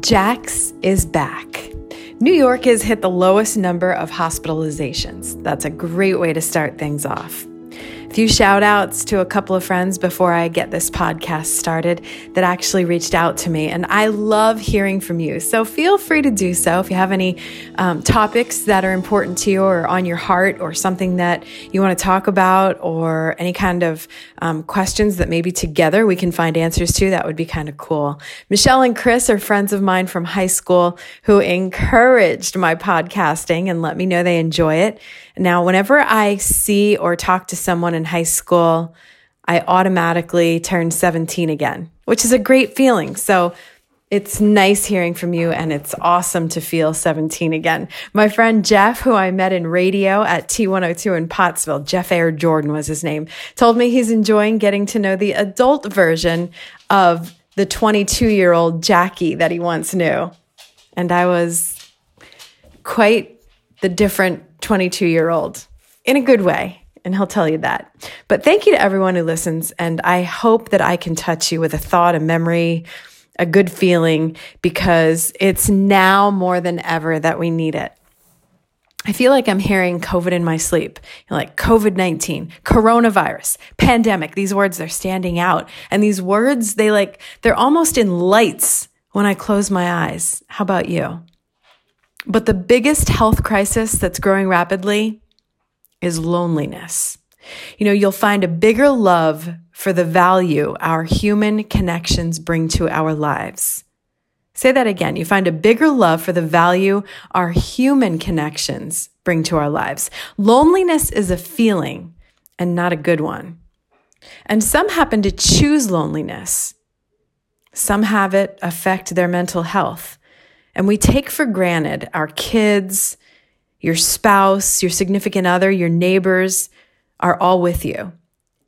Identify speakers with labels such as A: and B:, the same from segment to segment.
A: Jax is back. New York has hit the lowest number of hospitalizations. That's a great way to start things off. A few shout outs to a couple of friends before I get this podcast started that actually reached out to me. And I love hearing from you. So feel free to do so if you have any um, topics that are important to you or on your heart or something that you want to talk about or any kind of um, questions that maybe together we can find answers to. That would be kind of cool. Michelle and Chris are friends of mine from high school who encouraged my podcasting and let me know they enjoy it. Now, whenever I see or talk to someone in high school, I automatically turned 17 again, which is a great feeling. So it's nice hearing from you and it's awesome to feel 17 again. My friend Jeff, who I met in radio at T102 in Pottsville, Jeff Air Jordan was his name, told me he's enjoying getting to know the adult version of the 22 year old Jackie that he once knew. And I was quite the different 22 year old in a good way. And he'll tell you that. But thank you to everyone who listens. And I hope that I can touch you with a thought, a memory, a good feeling, because it's now more than ever that we need it. I feel like I'm hearing COVID in my sleep, like COVID 19, coronavirus, pandemic. These words are standing out. And these words, they like, they're almost in lights when I close my eyes. How about you? But the biggest health crisis that's growing rapidly is loneliness. You know, you'll find a bigger love for the value our human connections bring to our lives. Say that again. You find a bigger love for the value our human connections bring to our lives. Loneliness is a feeling and not a good one. And some happen to choose loneliness. Some have it affect their mental health. And we take for granted our kids, your spouse, your significant other, your neighbors are all with you.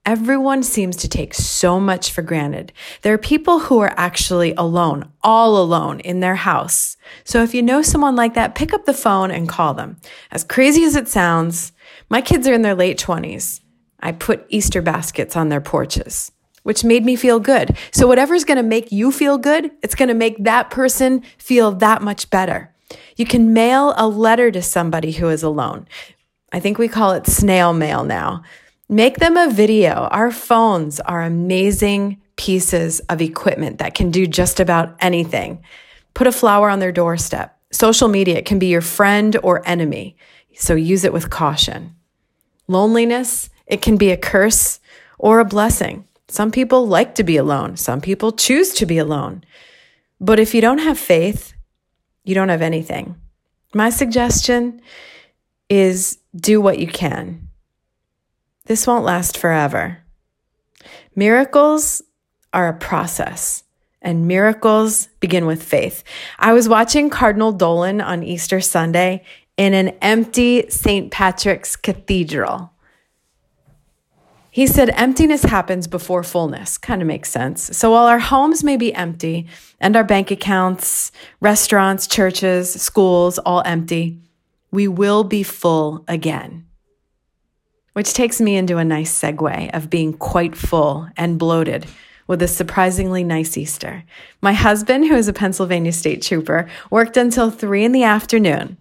A: Everyone seems to take so much for granted. There are people who are actually alone, all alone in their house. So if you know someone like that, pick up the phone and call them. As crazy as it sounds, my kids are in their late 20s. I put Easter baskets on their porches which made me feel good. So whatever's going to make you feel good, it's going to make that person feel that much better. You can mail a letter to somebody who is alone. I think we call it snail mail now. Make them a video. Our phones are amazing pieces of equipment that can do just about anything. Put a flower on their doorstep. Social media can be your friend or enemy, so use it with caution. Loneliness, it can be a curse or a blessing. Some people like to be alone. Some people choose to be alone. But if you don't have faith, you don't have anything. My suggestion is do what you can. This won't last forever. Miracles are a process, and miracles begin with faith. I was watching Cardinal Dolan on Easter Sunday in an empty St. Patrick's Cathedral. He said emptiness happens before fullness. Kind of makes sense. So while our homes may be empty and our bank accounts, restaurants, churches, schools all empty, we will be full again. Which takes me into a nice segue of being quite full and bloated with a surprisingly nice Easter. My husband, who is a Pennsylvania state trooper, worked until three in the afternoon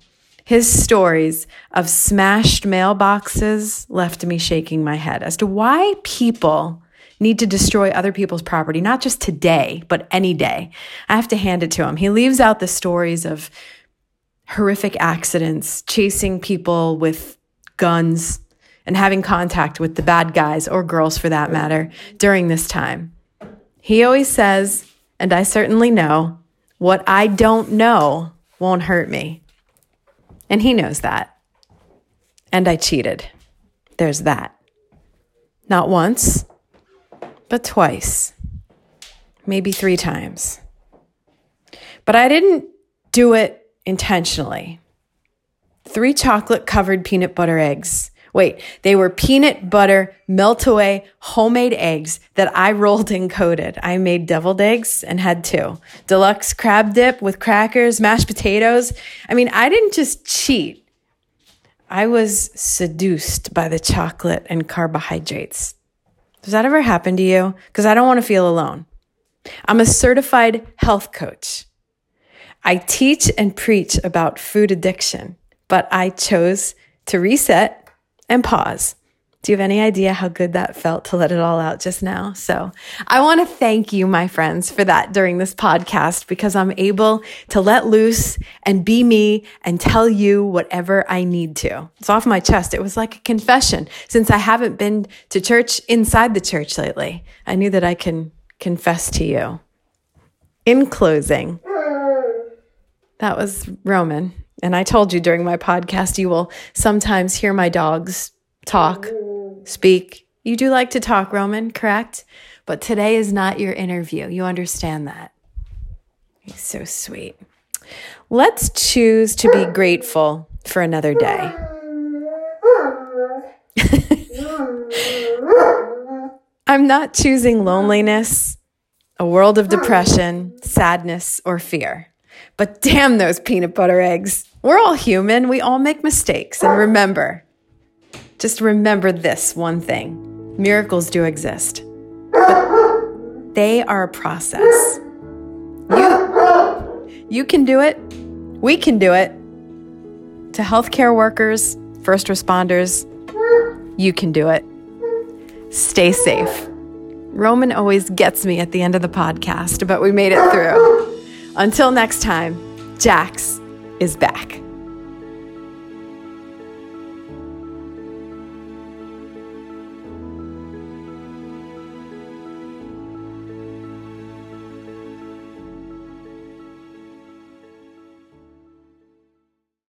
A: his stories of smashed mailboxes left me shaking my head as to why people need to destroy other people's property, not just today, but any day. I have to hand it to him. He leaves out the stories of horrific accidents, chasing people with guns, and having contact with the bad guys or girls for that matter during this time. He always says, and I certainly know, what I don't know won't hurt me. And he knows that. And I cheated. There's that. Not once, but twice, maybe three times. But I didn't do it intentionally. Three chocolate covered peanut butter eggs Wait, they were peanut butter melt away homemade eggs that I rolled and coated. I made deviled eggs and had two. Deluxe crab dip with crackers, mashed potatoes. I mean, I didn't just cheat. I was seduced by the chocolate and carbohydrates. Does that ever happen to you? Because I don't want to feel alone. I'm a certified health coach. I teach and preach about food addiction, but I chose to reset and pause. Do you have any idea how good that felt to let it all out just now? So I want to thank you, my friends, for that during this podcast because I'm able to let loose and be me and tell you whatever I need to. It's off my chest. It was like a confession since I haven't been to church inside the church lately. I knew that I can confess to you. In closing, that was Roman. And I told you during my podcast, you will sometimes hear my dogs talk, speak. You do like to talk, Roman, correct? But today is not your interview. You understand that. He's so sweet. Let's choose to be grateful for another day. I'm not choosing loneliness, a world of depression, sadness, or fear. But damn those peanut butter eggs. We're all human. We all make mistakes. And remember, just remember this one thing miracles do exist, but they are a process. You, you can do it. We can do it. To healthcare workers, first responders, you can do it. Stay safe. Roman always gets me at the end of the podcast, but we made it through. Until next time, Jax is back.